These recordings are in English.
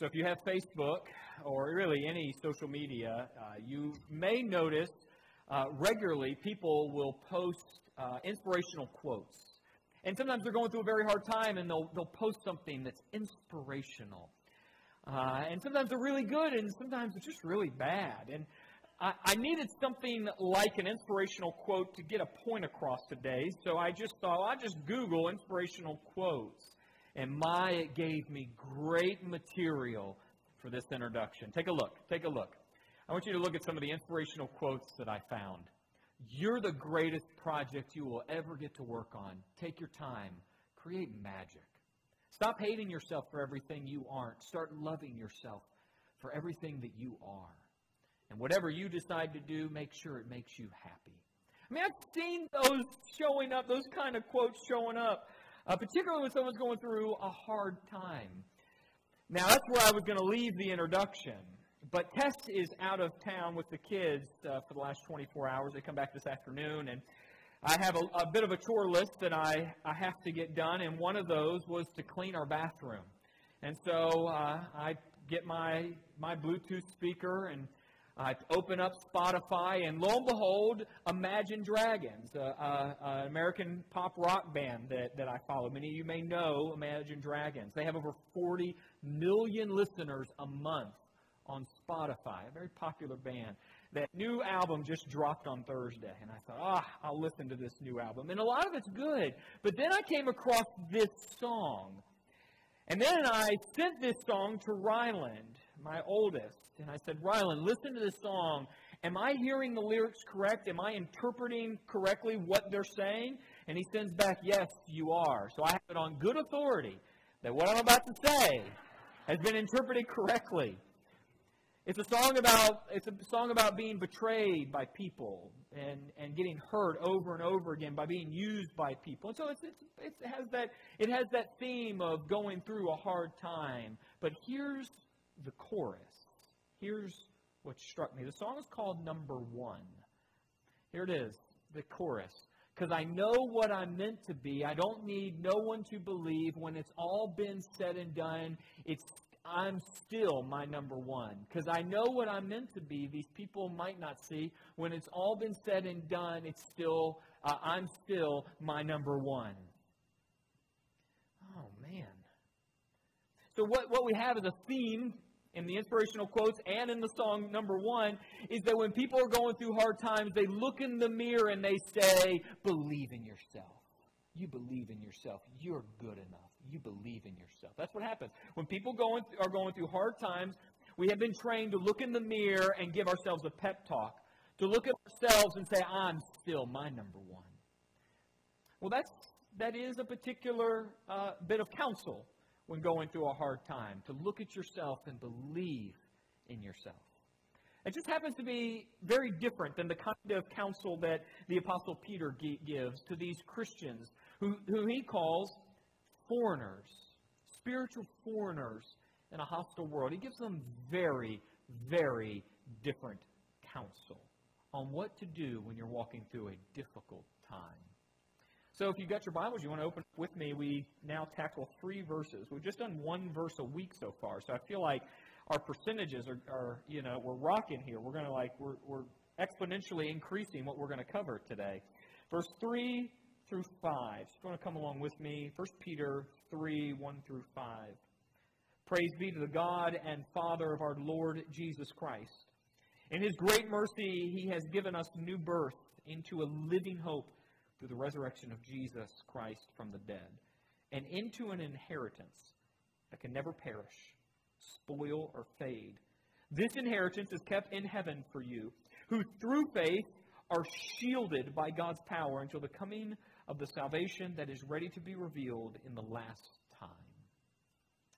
So if you have Facebook or really any social media, uh, you may notice uh, regularly people will post uh, inspirational quotes. And sometimes they're going through a very hard time and they'll, they'll post something that's inspirational. Uh, and sometimes they're really good and sometimes it's just really bad. And I, I needed something like an inspirational quote to get a point across today. So I just thought, I'll just Google inspirational quotes. And my, it gave me great material for this introduction. Take a look. Take a look. I want you to look at some of the inspirational quotes that I found. You're the greatest project you will ever get to work on. Take your time. Create magic. Stop hating yourself for everything you aren't. Start loving yourself for everything that you are. And whatever you decide to do, make sure it makes you happy. I mean, I've seen those showing up, those kind of quotes showing up uh, particularly when someone's going through a hard time. Now, that's where I was going to leave the introduction. But Tess is out of town with the kids uh, for the last 24 hours. They come back this afternoon, and I have a, a bit of a chore list that I, I have to get done, and one of those was to clean our bathroom. And so uh, I get my, my Bluetooth speaker and Uh, I open up Spotify, and lo and behold, Imagine Dragons, an American pop rock band that, that I follow. Many of you may know Imagine Dragons. They have over 40 million listeners a month on Spotify, a very popular band. That new album just dropped on Thursday, and I thought, ah, I'll listen to this new album. And a lot of it's good. But then I came across this song. And then I sent this song to Ryland, my oldest. And I said, Rylan, listen to this song. Am I hearing the lyrics correct? Am I interpreting correctly what they're saying? And he sends back, Yes, you are. So I have it on good authority that what I'm about to say has been interpreted correctly. It's a song about it's a song about being betrayed by people and, and getting hurt over and over again by being used by people. And so it's, it's, it has that it has that theme of going through a hard time. But here's the chorus. Here's what struck me. The song is called Number One. Here it is, the chorus. Because I know what I'm meant to be. I don't need no one to believe. When it's all been said and done, it's I'm still my number one. Because I know what I'm meant to be. These people might not see. When it's all been said and done, it's still uh, I'm still my number one. Oh man. So what, what we have is a theme in the inspirational quotes and in the song number one is that when people are going through hard times, they look in the mirror and they say, Believe in yourself. You believe in yourself. You're good enough. You believe in yourself. That's what happens. When people going, are going through hard times, we have been trained to look in the mirror and give ourselves a pep talk, to look at ourselves and say, I'm still my number one. Well, that's, that is a particular uh, bit of counsel when going through a hard time, to look at yourself and believe in yourself. It just happens to be very different than the kind of counsel that the Apostle Peter gives to these Christians who, who he calls foreigners, spiritual foreigners in a hostile world. He gives them very, very different counsel on what to do when you're walking through a difficult time. So if you've got your Bibles, you want to open with me, we now tackle three verses. We've just done one verse a week so far, so I feel like our percentages are, are you know, we're rocking here. We're going to like, we're, we're exponentially increasing what we're going to cover today. Verse 3 through 5. So if you want to come along with me, 1 Peter 3, 1 through 5. Praise be to the God and Father of our Lord Jesus Christ. In his great mercy, he has given us new birth into a living hope through the resurrection of Jesus Christ from the dead, and into an inheritance that can never perish, spoil, or fade. This inheritance is kept in heaven for you, who through faith are shielded by God's power until the coming of the salvation that is ready to be revealed in the last time.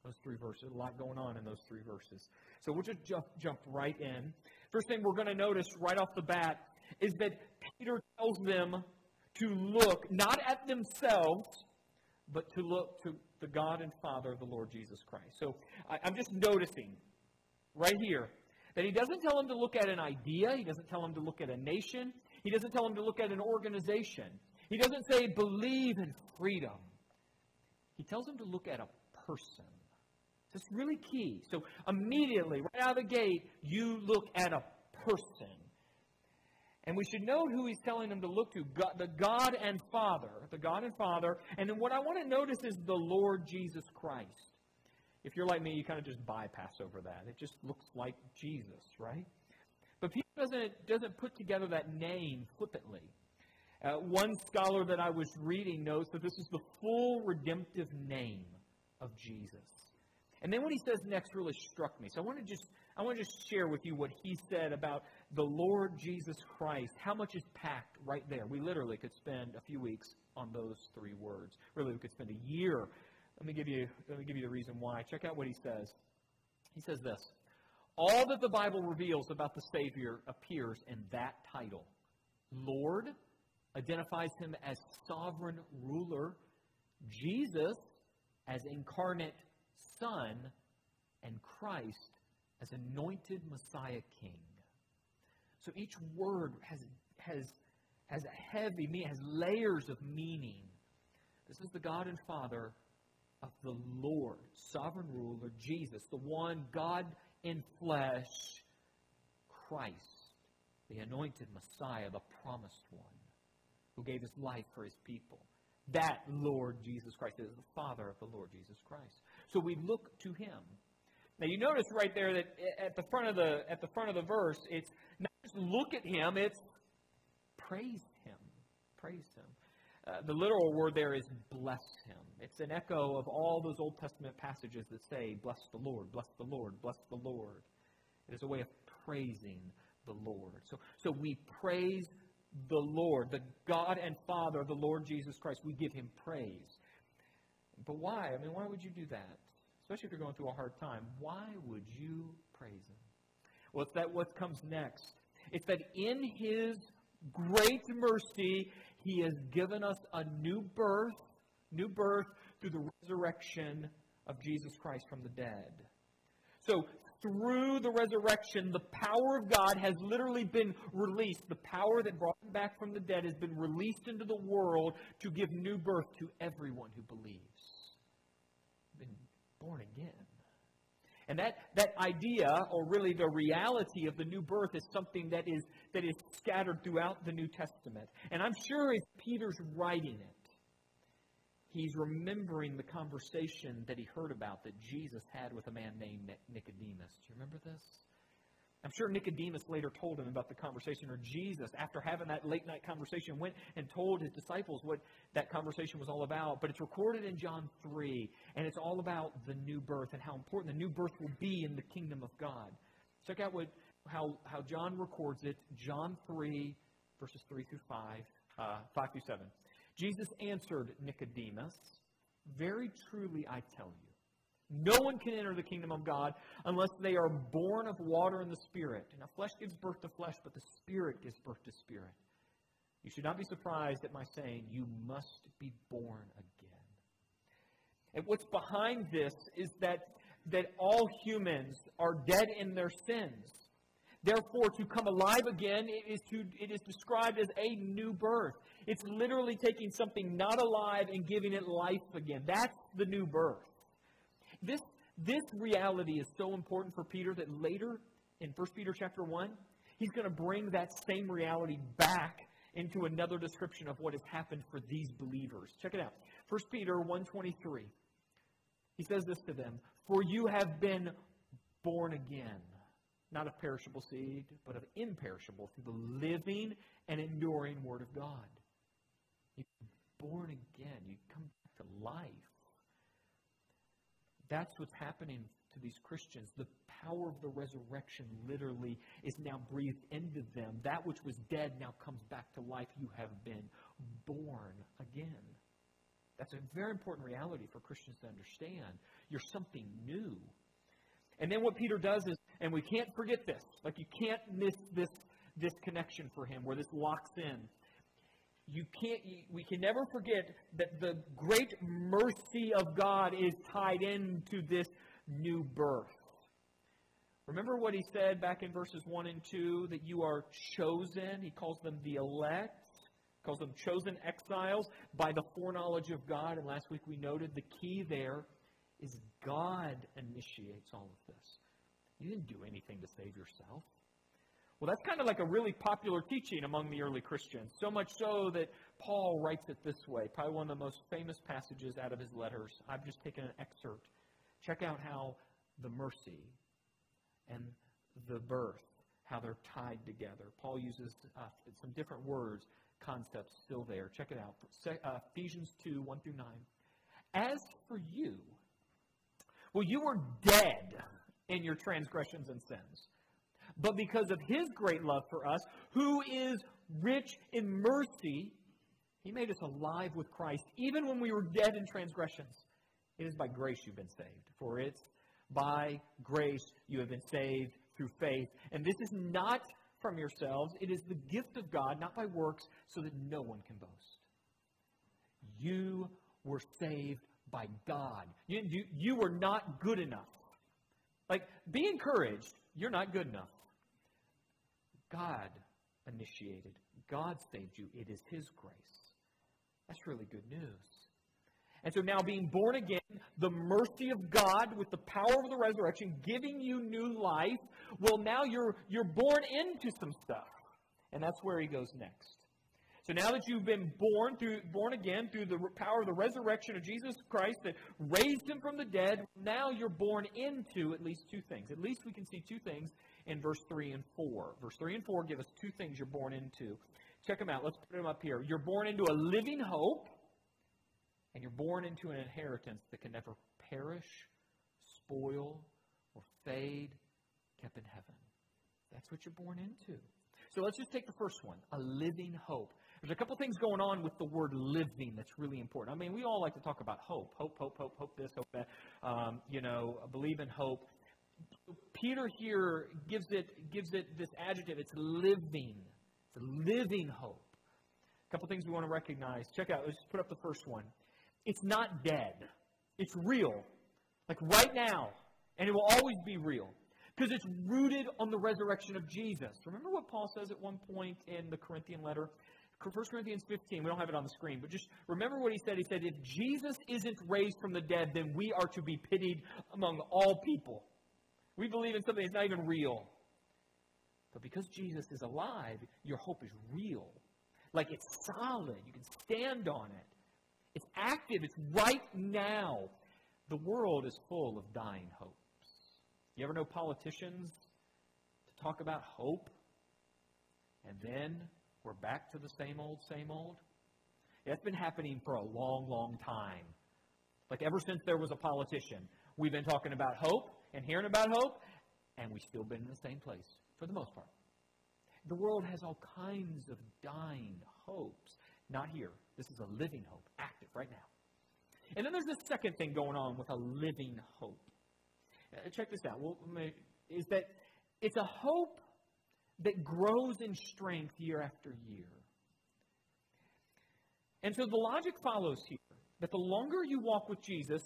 Those three verses, a lot going on in those three verses. So we'll just jump, jump right in. First thing we're going to notice right off the bat is that Peter tells them to look not at themselves, but to look to the God and Father of the Lord Jesus Christ. So I, I'm just noticing right here that he doesn't tell them to look at an idea, he doesn't tell them to look at a nation, he doesn't tell them to look at an organization. He doesn't say believe in freedom. He tells them to look at a person. It's really key. So immediately, right out of the gate, you look at a person. And we should note who he's telling them to look to God, the God and Father. The God and Father. And then what I want to notice is the Lord Jesus Christ. If you're like me, you kind of just bypass over that. It just looks like Jesus, right? But Peter doesn't, doesn't put together that name flippantly. Uh, one scholar that I was reading notes that this is the full redemptive name of Jesus. And then what he says next really struck me. So I want to just I want to just share with you what he said about the Lord Jesus Christ. How much is packed right there? We literally could spend a few weeks on those three words. Really, we could spend a year. Let me give you let me give you the reason why. Check out what he says. He says this. All that the Bible reveals about the Savior appears in that title. Lord identifies him as sovereign ruler. Jesus as incarnate Son, and Christ as anointed Messiah King. So each word has, has, has a heavy meaning, has layers of meaning. This is the God and Father of the Lord, sovereign ruler, Jesus, the one God in flesh, Christ, the anointed Messiah, the promised one, who gave his life for his people. That Lord Jesus Christ is the Father of the Lord Jesus Christ. So we look to him. Now you notice right there that at the front of the at the front of the verse, it's not just look at him, it's praise him. Praise him. Uh, the literal word there is bless him. It's an echo of all those Old Testament passages that say, Bless the Lord, bless the Lord, bless the Lord. It is a way of praising the Lord. So, so we praise the Lord, the God and Father of the Lord Jesus Christ. We give him praise. But why? I mean, why would you do that? Especially if you're going through a hard time. Why would you praise him? Well, it's that what comes next. It's that in his great mercy, he has given us a new birth, new birth through the resurrection of Jesus Christ from the dead. So through the resurrection, the power of God has literally been released. The power that brought him back from the dead has been released into the world to give new birth to everyone who believes. Been born again. And that, that idea, or really the reality of the new birth, is something that is, that is scattered throughout the New Testament. And I'm sure as Peter's writing it, he's remembering the conversation that he heard about that Jesus had with a man named Nicodemus. Do you remember this? I'm sure Nicodemus later told him about the conversation, or Jesus, after having that late night conversation, went and told his disciples what that conversation was all about. But it's recorded in John 3, and it's all about the new birth and how important the new birth will be in the kingdom of God. Check out what, how, how John records it. John 3, verses 3 through 5, uh, 5 through 7. Jesus answered Nicodemus, Very truly I tell you, no one can enter the kingdom of God unless they are born of water and the Spirit. Now, flesh gives birth to flesh, but the Spirit gives birth to spirit. You should not be surprised at my saying, You must be born again. And what's behind this is that, that all humans are dead in their sins. Therefore, to come alive again it is, to, it is described as a new birth. It's literally taking something not alive and giving it life again. That's the new birth. This, this reality is so important for Peter that later in 1 Peter chapter 1, he's going to bring that same reality back into another description of what has happened for these believers. Check it out. 1 Peter 1.23. He says this to them, For you have been born again not of perishable seed, but of imperishable, through the living and enduring Word of God. You're born again. You come back to life. That's what's happening to these Christians. The power of the resurrection literally is now breathed into them. That which was dead now comes back to life. You have been born again. That's a very important reality for Christians to understand. You're something new. And then what Peter does is and we can't forget this. Like you can't miss this this connection for him where this locks in. You can't we can never forget that the great mercy of God is tied into this new birth. Remember what he said back in verses 1 and 2 that you are chosen. He calls them the elect, calls them chosen exiles by the foreknowledge of God. And last week we noted the key there is God initiates all of this. You didn't do anything to save yourself. Well, that's kind of like a really popular teaching among the early Christians, so much so that Paul writes it this way, probably one of the most famous passages out of his letters. I've just taken an excerpt. Check out how the mercy and the birth, how they're tied together. Paul uses uh, some different words, concepts still there. Check it out. Uh, Ephesians 2 1 through 9. As for you, well, you were dead in your transgressions and sins. But because of his great love for us, who is rich in mercy, he made us alive with Christ, even when we were dead in transgressions. It is by grace you've been saved. For it's by grace you have been saved through faith. And this is not from yourselves, it is the gift of God, not by works, so that no one can boast. You were saved by God. You, you, you were not good enough. Like, be encouraged. You're not good enough. God initiated, God saved you. It is His grace. That's really good news. And so now, being born again, the mercy of God with the power of the resurrection, giving you new life, well, now you're, you're born into some stuff. And that's where he goes next. So now that you've been born through born again through the power of the resurrection of Jesus Christ that raised him from the dead, now you're born into at least two things. At least we can see two things in verse 3 and 4. Verse 3 and 4 give us two things you're born into. Check them out. Let's put them up here. You're born into a living hope, and you're born into an inheritance that can never perish, spoil, or fade, kept in heaven. That's what you're born into. So let's just take the first one a living hope. There's a couple things going on with the word living that's really important. I mean, we all like to talk about hope. Hope, hope, hope, hope this, hope that. Um, you know, believe in hope. Peter here gives it, gives it this adjective. It's living. It's a living hope. A couple things we want to recognize. Check out, let's just put up the first one. It's not dead. It's real. Like right now. And it will always be real. Because it's rooted on the resurrection of Jesus. Remember what Paul says at one point in the Corinthian letter? 1 Corinthians 15, we don't have it on the screen, but just remember what he said. He said, If Jesus isn't raised from the dead, then we are to be pitied among all people. We believe in something that's not even real. But because Jesus is alive, your hope is real. Like it's solid. You can stand on it. It's active. It's right now. The world is full of dying hopes. You ever know politicians to talk about hope? And then we're back to the same old, same old. It's been happening for a long, long time. Like ever since there was a politician, we've been talking about hope and hearing about hope, and we've still been in the same place for the most part. The world has all kinds of dying hopes. Not here. This is a living hope, active right now. And then there's this second thing going on with a living hope. Uh, check this out. Well, is that it's a hope that grows in strength year after year. And so the logic follows here that the longer you walk with Jesus,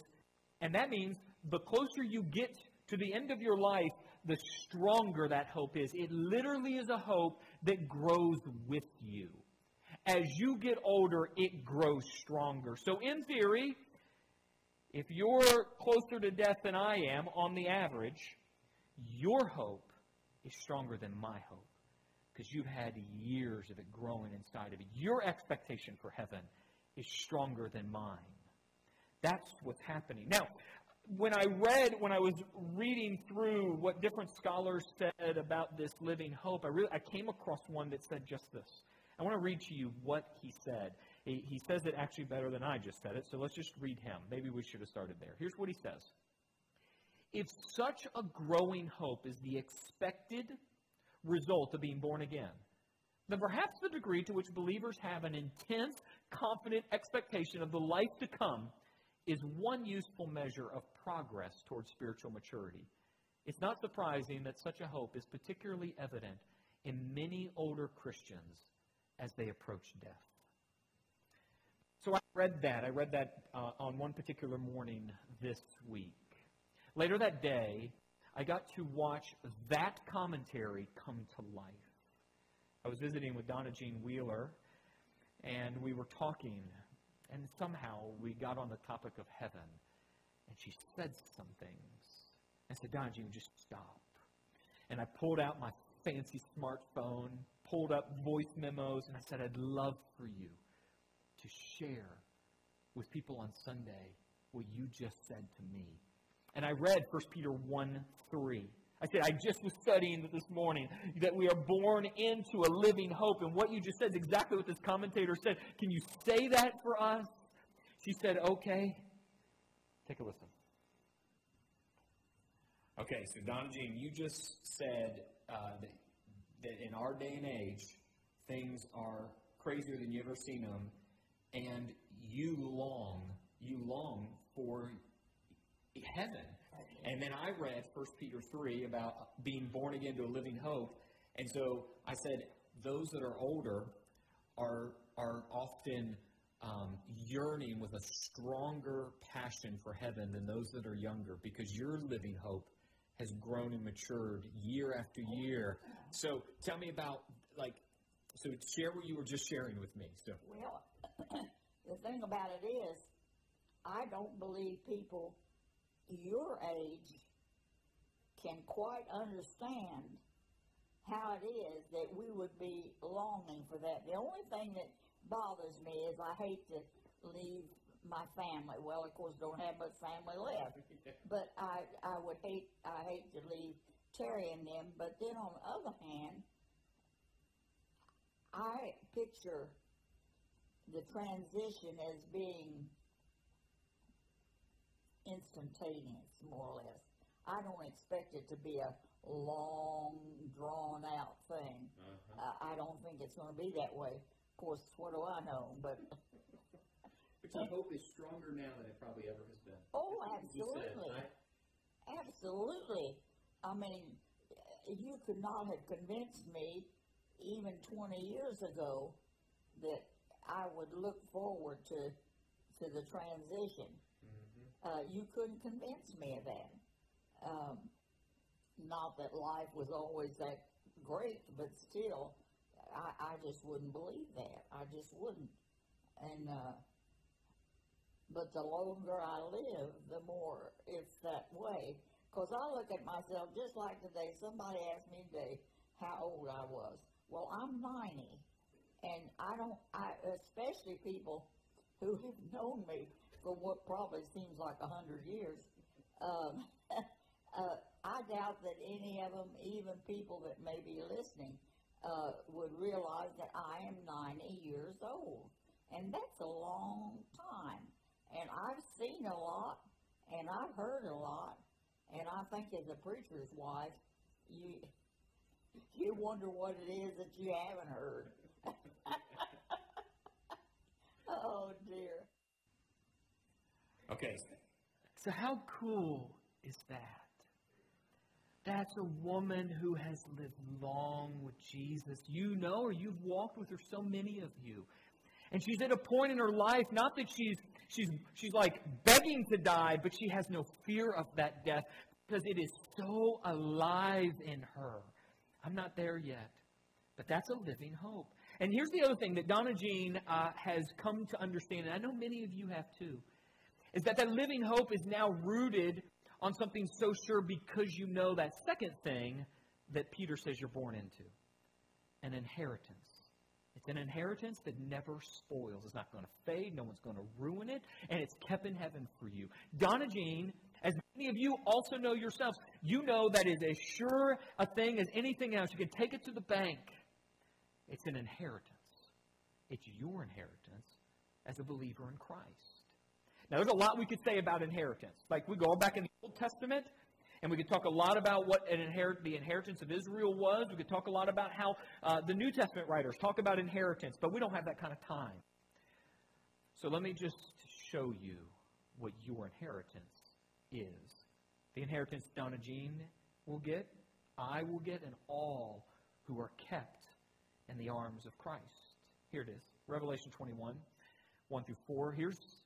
and that means the closer you get to the end of your life, the stronger that hope is. It literally is a hope that grows with you. As you get older, it grows stronger. So, in theory, if you're closer to death than I am on the average, your hope is stronger than my hope because you've had years of it growing inside of you. Your expectation for heaven is stronger than mine. That's what's happening. Now, when I read, when I was reading through what different scholars said about this living hope, I, really, I came across one that said just this. I want to read to you what he said. He, he says it actually better than I just said it, so let's just read him. Maybe we should have started there. Here's what he says If such a growing hope is the expected result of being born again, then perhaps the degree to which believers have an intense, confident expectation of the life to come is one useful measure of progress towards spiritual maturity. It's not surprising that such a hope is particularly evident in many older Christians as they approach death. So I read that. I read that uh, on one particular morning this week. Later that day, I got to watch that commentary come to life. I was visiting with Donna Jean Wheeler, and we were talking, and somehow we got on the topic of heaven. And she said some things. I said, Donna Jean, just stop. And I pulled out my fancy smartphone, pulled up voice memos, and I said, I'd love for you to share with people on Sunday what you just said to me. And I read 1 Peter 1 3. I said, I just was studying this morning that we are born into a living hope. And what you just said is exactly what this commentator said. Can you say that for us? She said, okay. Take a listen. Okay, so Donna Jean, you just said uh, that, that in our day and age, things are crazier than you ever seen them, and you long, you long for heaven. And then I read 1 Peter 3 about being born again to a living hope. And so I said, those that are older are, are often um, yearning with a stronger passion for heaven than those that are younger because your living hope has grown and matured year after year. So tell me about, like, so share what you were just sharing with me. So. Well, the thing about it is, I don't believe people your age can quite understand how it is that we would be longing for that. The only thing that bothers me is I hate to leave my family. Well, of course, don't have much family left, but I I would hate I hate to leave Terry and them. But then on the other hand, I picture the transition as being instantaneous, more or less. I don't expect it to be a long, drawn out thing. Uh-huh. Uh, I don't think it's going to be that way. Of course, what do I know? But but your hope is stronger now than it probably ever has been. Oh, absolutely, said, absolutely. I mean, you could not have convinced me even 20 years ago that I would look forward to to the transition. Uh, you couldn't convince me of that. Um, not that life was always that great, but still, I, I just wouldn't believe that. I just wouldn't. And uh, but the longer I live, the more it's that way. Because I look at myself just like today. Somebody asked me today how old I was. Well, I'm 90, and I don't. I especially people who have known me for what probably seems like a hundred years. Um, uh, I doubt that any of them, even people that may be listening, uh, would realize that I am 90 years old. And that's a long time. And I've seen a lot, and I've heard a lot. And I think as a preacher's wife, you you wonder what it is that you haven't heard. oh dear. Okay. So, how cool is that? That's a woman who has lived long with Jesus. You know her, you've walked with her, so many of you. And she's at a point in her life, not that she's she's she's like begging to die, but she has no fear of that death because it is so alive in her. I'm not there yet, but that's a living hope. And here's the other thing that Donna Jean uh, has come to understand, and I know many of you have too is that that living hope is now rooted on something so sure because you know that second thing that Peter says you're born into an inheritance. It's an inheritance that never spoils. It's not going to fade. No one's going to ruin it. And it's kept in heaven for you. Donna Jean, as many of you also know yourselves, you know that is as sure a thing as anything else. You can take it to the bank. It's an inheritance. It's your inheritance as a believer in Christ. Now, there's a lot we could say about inheritance. Like, we go back in the Old Testament, and we could talk a lot about what an inherit, the inheritance of Israel was. We could talk a lot about how uh, the New Testament writers talk about inheritance, but we don't have that kind of time. So let me just show you what your inheritance is. The inheritance Donna Jean will get, I will get, and all who are kept in the arms of Christ. Here it is Revelation 21, 1 through 4. Here's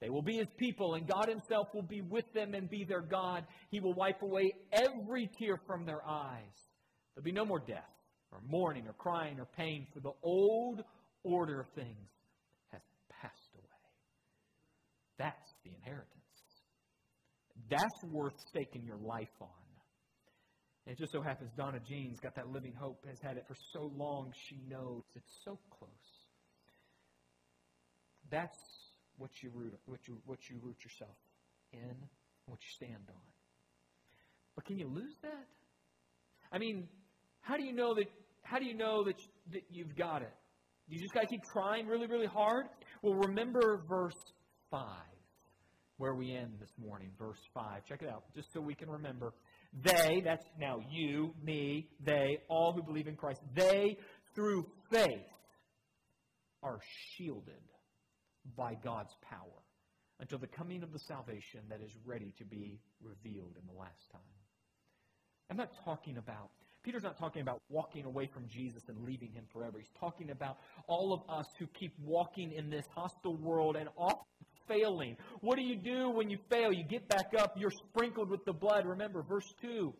They will be his people, and God himself will be with them and be their God. He will wipe away every tear from their eyes. There'll be no more death, or mourning, or crying, or pain, for the old order of things has passed away. That's the inheritance. That's worth staking your life on. It just so happens Donna Jean's got that living hope, has had it for so long, she knows it's so close. That's what you root, what you, what you root yourself in, what you stand on. But can you lose that? I mean, how do you know that? How do you know that, that you've got it? You just got to keep trying really, really hard. Well, remember verse five, where we end this morning. Verse five. Check it out, just so we can remember. They, that's now you, me, they, all who believe in Christ, they, through faith, are shielded by God's power until the coming of the salvation that is ready to be revealed in the last time. I'm not talking about, Peter's not talking about walking away from Jesus and leaving him forever. He's talking about all of us who keep walking in this hostile world and often failing. What do you do when you fail? You get back up, you're sprinkled with the blood. Remember, verse 2.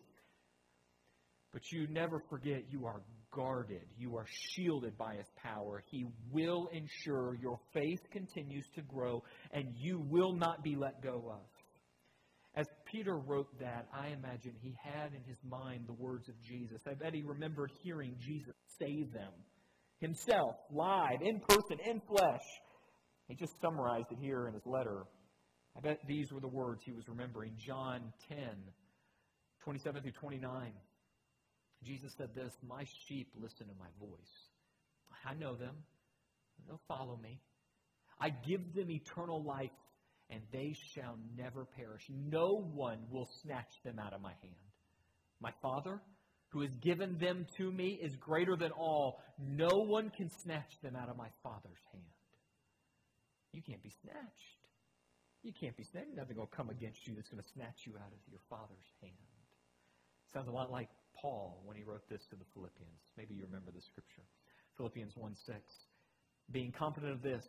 But you never forget you are guarded, you are shielded by his power. He will ensure your faith continues to grow and you will not be let go of. As Peter wrote that, I imagine he had in his mind the words of Jesus. I bet he remembered hearing Jesus say them himself, live, in person, in flesh. He just summarized it here in his letter. I bet these were the words he was remembering. John 10, 27 through 29. Jesus said this My sheep listen to my voice. I know them, they'll follow me. I give them eternal life, and they shall never perish. No one will snatch them out of my hand. My Father, who has given them to me, is greater than all. No one can snatch them out of my Father's hand. You can't be snatched. You can't be snatched. Nothing will come against you that's going to snatch you out of your Father's hand. Sounds a lot like Paul when he wrote this to the Philippians. Maybe you remember the scripture. Philippians 1 6. Being confident of this,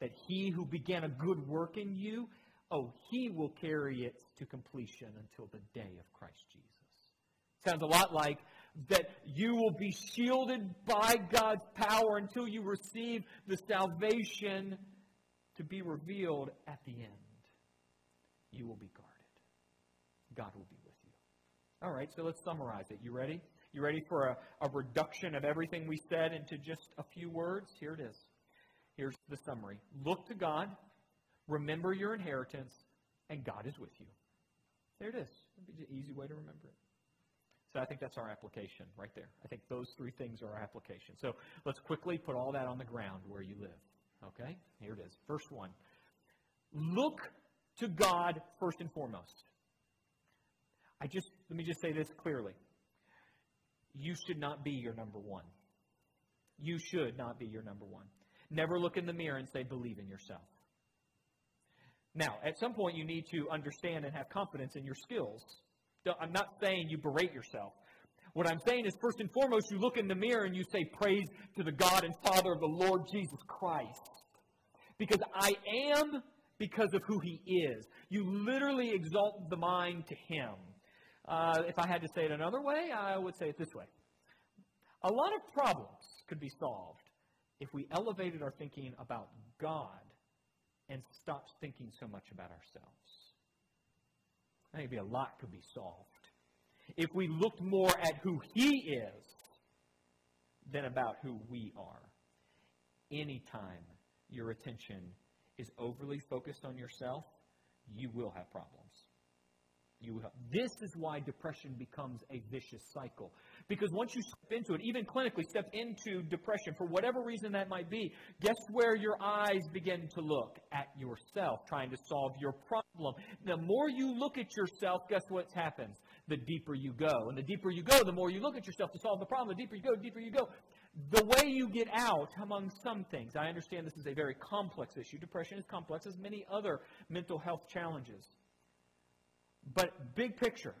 that he who began a good work in you, oh, he will carry it to completion until the day of Christ Jesus. Sounds a lot like that you will be shielded by God's power until you receive the salvation to be revealed at the end. You will be guarded. God will be all right, so let's summarize it. You ready? You ready for a, a reduction of everything we said into just a few words? Here it is. Here's the summary Look to God, remember your inheritance, and God is with you. There it is. It'd be an easy way to remember it. So I think that's our application right there. I think those three things are our application. So let's quickly put all that on the ground where you live. Okay? Here it is. First one. Look to God first and foremost. I just, let me just say this clearly. You should not be your number one. You should not be your number one. Never look in the mirror and say, believe in yourself. Now, at some point, you need to understand and have confidence in your skills. I'm not saying you berate yourself. What I'm saying is, first and foremost, you look in the mirror and you say, Praise to the God and Father of the Lord Jesus Christ. Because I am because of who He is. You literally exalt the mind to Him. Uh, if I had to say it another way, I would say it this way. A lot of problems could be solved if we elevated our thinking about God and stopped thinking so much about ourselves. Maybe a lot could be solved if we looked more at who He is than about who we are. Anytime your attention is overly focused on yourself, you will have problems. You, this is why depression becomes a vicious cycle. Because once you step into it, even clinically step into depression, for whatever reason that might be, guess where your eyes begin to look? At yourself, trying to solve your problem. The more you look at yourself, guess what happens? The deeper you go. And the deeper you go, the more you look at yourself to solve the problem. The deeper you go, the deeper you go. The way you get out, among some things, I understand this is a very complex issue. Depression is complex as many other mental health challenges. But big picture,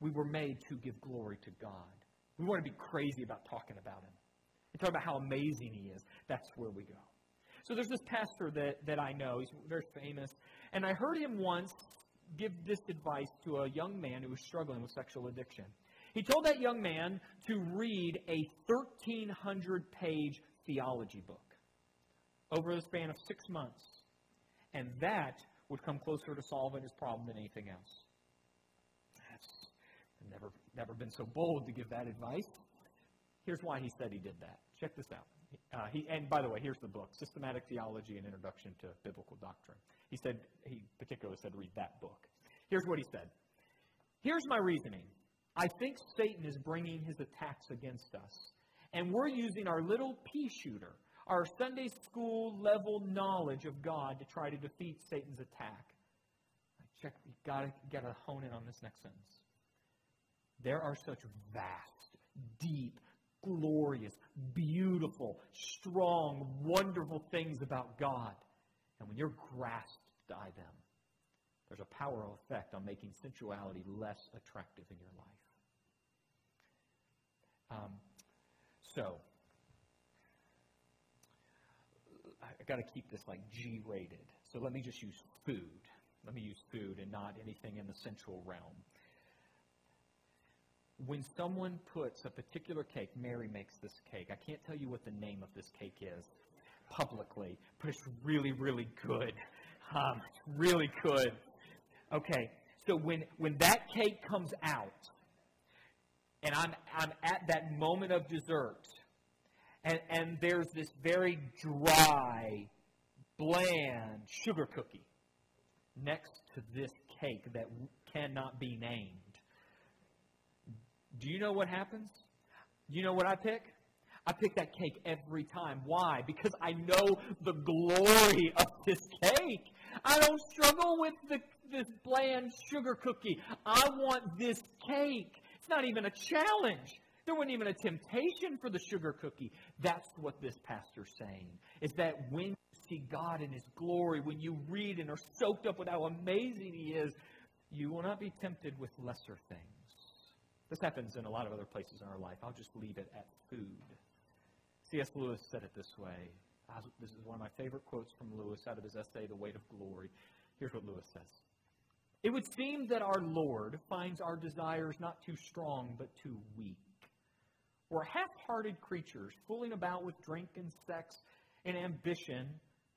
we were made to give glory to God. We want to be crazy about talking about Him. and talk about how amazing he is, that's where we go. So there's this pastor that, that I know. He's very famous. And I heard him once give this advice to a young man who was struggling with sexual addiction. He told that young man to read a 1,300 page theology book over the span of six months. And that would come closer to solving his problem than anything else. That's never, never been so bold to give that advice. Here's why he said he did that. Check this out. Uh, he, and by the way, here's the book, Systematic Theology and Introduction to Biblical Doctrine. He said, he particularly said, read that book. Here's what he said. Here's my reasoning. I think Satan is bringing his attacks against us, and we're using our little pea shooter, our Sunday school level knowledge of God to try to defeat Satan's attack. I check, you gotta, gotta hone in on this next sentence. There are such vast, deep, glorious, beautiful, strong, wonderful things about God. And when you're grasped by them, there's a powerful effect on making sensuality less attractive in your life. Um, so, I got to keep this like G rated. So let me just use food. Let me use food and not anything in the sensual realm when someone puts a particular cake, Mary makes this cake. I can't tell you what the name of this cake is publicly, but it's really, really good. Um, really good. Okay, so when when that cake comes out, and I'm I'm at that moment of dessert, and and there's this very dry, bland sugar cookie next to this cake that cannot be named do you know what happens? You know what I pick? I pick that cake every time. Why? Because I know the glory of this cake. I don't struggle with the, this bland sugar cookie. I want this cake. It's not even a challenge. There wasn't even a temptation for the sugar cookie. That's what this pastor's saying. Is that when you see God in His glory, when you read and are soaked up with how amazing He is, you will not be tempted with lesser things. This happens in a lot of other places in our life. I'll just leave it at food. C.S. Lewis said it this way. This is one of my favorite quotes from Lewis out of his essay, The Weight of Glory. Here's what Lewis says It would seem that our Lord finds our desires not too strong, but too weak. We're half hearted creatures fooling about with drink and sex and ambition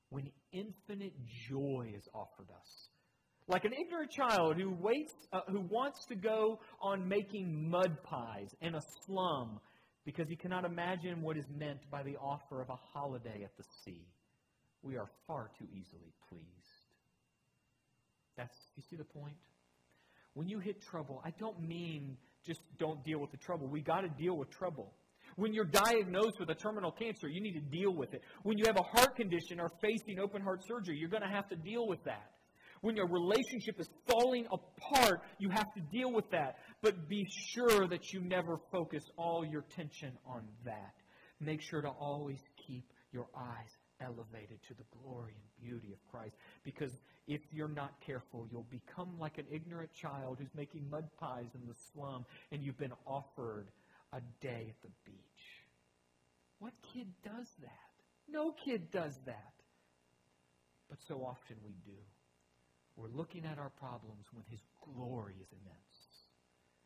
when infinite joy is offered us like an ignorant child who waits, uh, who wants to go on making mud pies in a slum because he cannot imagine what is meant by the offer of a holiday at the sea. We are far too easily pleased. That's you see the point? When you hit trouble, I don't mean just don't deal with the trouble. We got to deal with trouble. When you're diagnosed with a terminal cancer, you need to deal with it. When you have a heart condition or facing open heart surgery, you're going to have to deal with that. When your relationship is falling apart, you have to deal with that. But be sure that you never focus all your tension on that. Make sure to always keep your eyes elevated to the glory and beauty of Christ. Because if you're not careful, you'll become like an ignorant child who's making mud pies in the slum and you've been offered a day at the beach. What kid does that? No kid does that. But so often we do. We're looking at our problems when His glory is immense.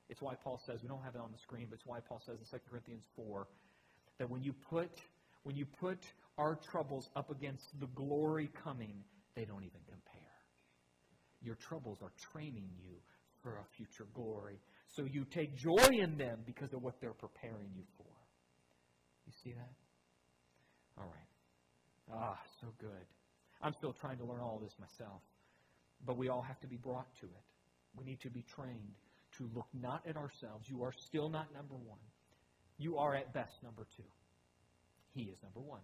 It's why Paul says, we don't have it on the screen, but it's why Paul says in 2 Corinthians 4 that when you put when you put our troubles up against the glory coming, they don't even compare. Your troubles are training you for a future glory. So you take joy in them because of what they're preparing you for. You see that? All right. Ah, so good. I'm still trying to learn all this myself. But we all have to be brought to it. We need to be trained to look not at ourselves. You are still not number one. You are at best number two. He is number one.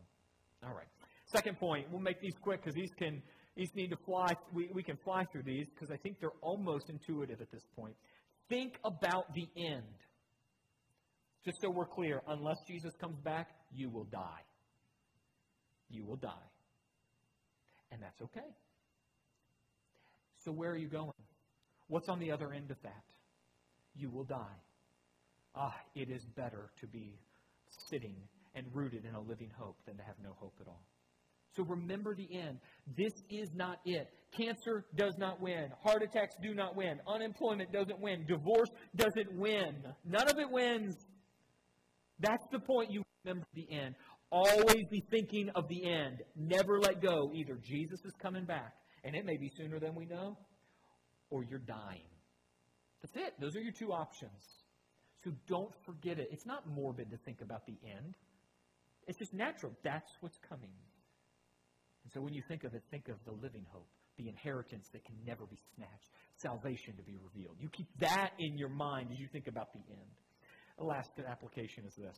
All right. Second point. We'll make these quick because these can these need to fly. We, we can fly through these because I think they're almost intuitive at this point. Think about the end. Just so we're clear, unless Jesus comes back, you will die. You will die. And that's okay. So where are you going? What's on the other end of that? You will die. Ah, it is better to be sitting and rooted in a living hope than to have no hope at all. So remember the end. This is not it. Cancer does not win. Heart attacks do not win. Unemployment doesn't win. Divorce doesn't win. None of it wins. That's the point you remember the end. Always be thinking of the end. Never let go. Either Jesus is coming back, and it may be sooner than we know, or you're dying. That's it. Those are your two options. So don't forget it. It's not morbid to think about the end. It's just natural. That's what's coming. So when you think of it, think of the living hope, the inheritance that can never be snatched, salvation to be revealed. You keep that in your mind as you think about the end. The last application is this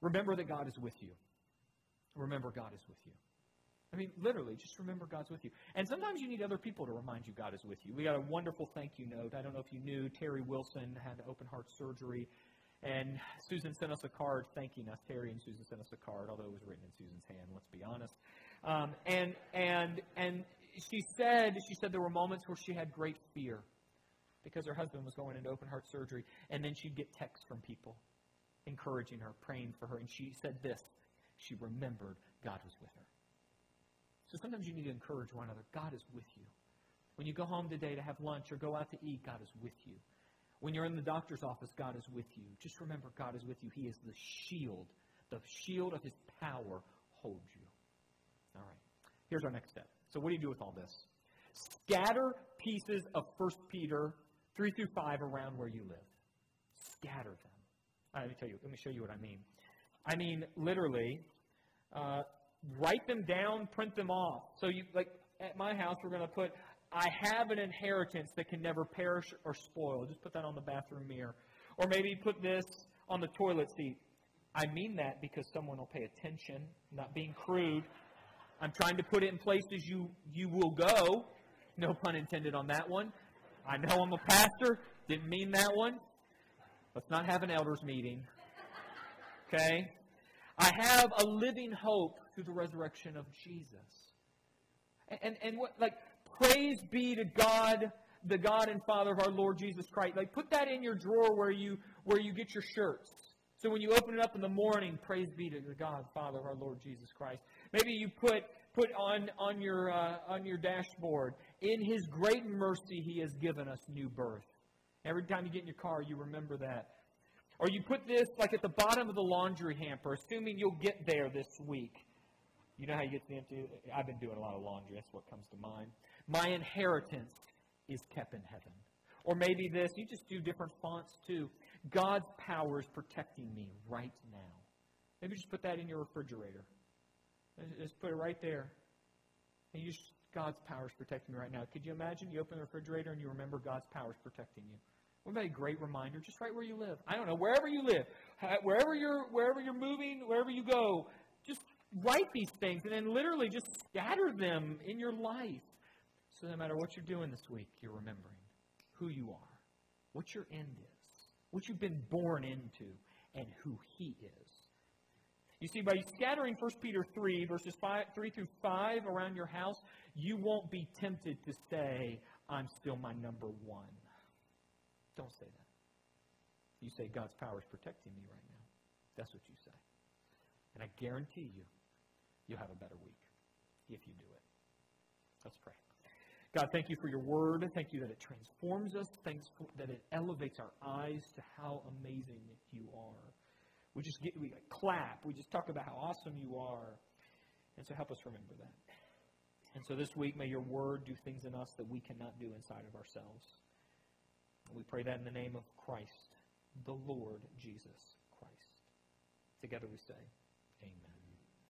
remember that God is with you. Remember God is with you. I mean, literally, just remember God's with you. And sometimes you need other people to remind you God is with you. We got a wonderful thank you note. I don't know if you knew Terry Wilson had open heart surgery. And Susan sent us a card thanking us. Terry and Susan sent us a card, although it was written in Susan's hand, let's be honest. Um, and and and she said she said there were moments where she had great fear because her husband was going into open heart surgery, and then she'd get texts from people encouraging her, praying for her, and she said this: she remembered God was with her. So sometimes you need to encourage one another. God is with you. When you go home today to have lunch or go out to eat, God is with you. When you're in the doctor's office, God is with you. Just remember, God is with you. He is the shield. The shield of His power holds you. All right. Here's our next step. So, what do you do with all this? Scatter pieces of 1 Peter 3 through 5 around where you live. Scatter them. Right, let me tell you. Let me show you what I mean. I mean, literally, uh, write them down, print them off. So, you like at my house, we're going to put I have an inheritance that can never perish or spoil. Just put that on the bathroom mirror. Or maybe put this on the toilet seat. I mean that because someone will pay attention. Not being crude. I'm trying to put it in places you, you will go. No pun intended on that one. I know I'm a pastor. Didn't mean that one. Let's not have an elders meeting. Okay? I have a living hope through the resurrection of Jesus. And, and, what, like, Praise be to God, the God and Father of our Lord Jesus Christ. Like put that in your drawer where you where you get your shirts. So when you open it up in the morning, praise be to the God, Father of our Lord Jesus Christ. Maybe you put put on on your uh, on your dashboard. In His great mercy, He has given us new birth. Every time you get in your car, you remember that. Or you put this like at the bottom of the laundry hamper, assuming you'll get there this week. You know how you get to the empty? I've been doing a lot of laundry. That's what comes to mind. My inheritance is kept in heaven. Or maybe this, you just do different fonts too. God's power is protecting me right now. Maybe just put that in your refrigerator. Just put it right there. And you just, God's power is protecting me right now. Could you imagine you open the refrigerator and you remember God's power is protecting you? Wouldn't that a great reminder? Just right where you live. I don't know, wherever you live, wherever you're, wherever you're moving, wherever you go, just write these things and then literally just scatter them in your life. So no matter what you're doing this week, you're remembering who you are, what your end is, what you've been born into, and who He is. You see, by scattering 1 Peter 3, verses 5, 3 through 5 around your house, you won't be tempted to say, I'm still my number one. Don't say that. You say, God's power is protecting me right now. That's what you say. And I guarantee you, you'll have a better week if you do it. Let's pray. God, thank you for your word. Thank you that it transforms us. Thanks for, that it elevates our eyes to how amazing you are. We just get, we clap. We just talk about how awesome you are. And so help us remember that. And so this week, may your word do things in us that we cannot do inside of ourselves. we pray that in the name of Christ, the Lord Jesus Christ. Together we say, Amen.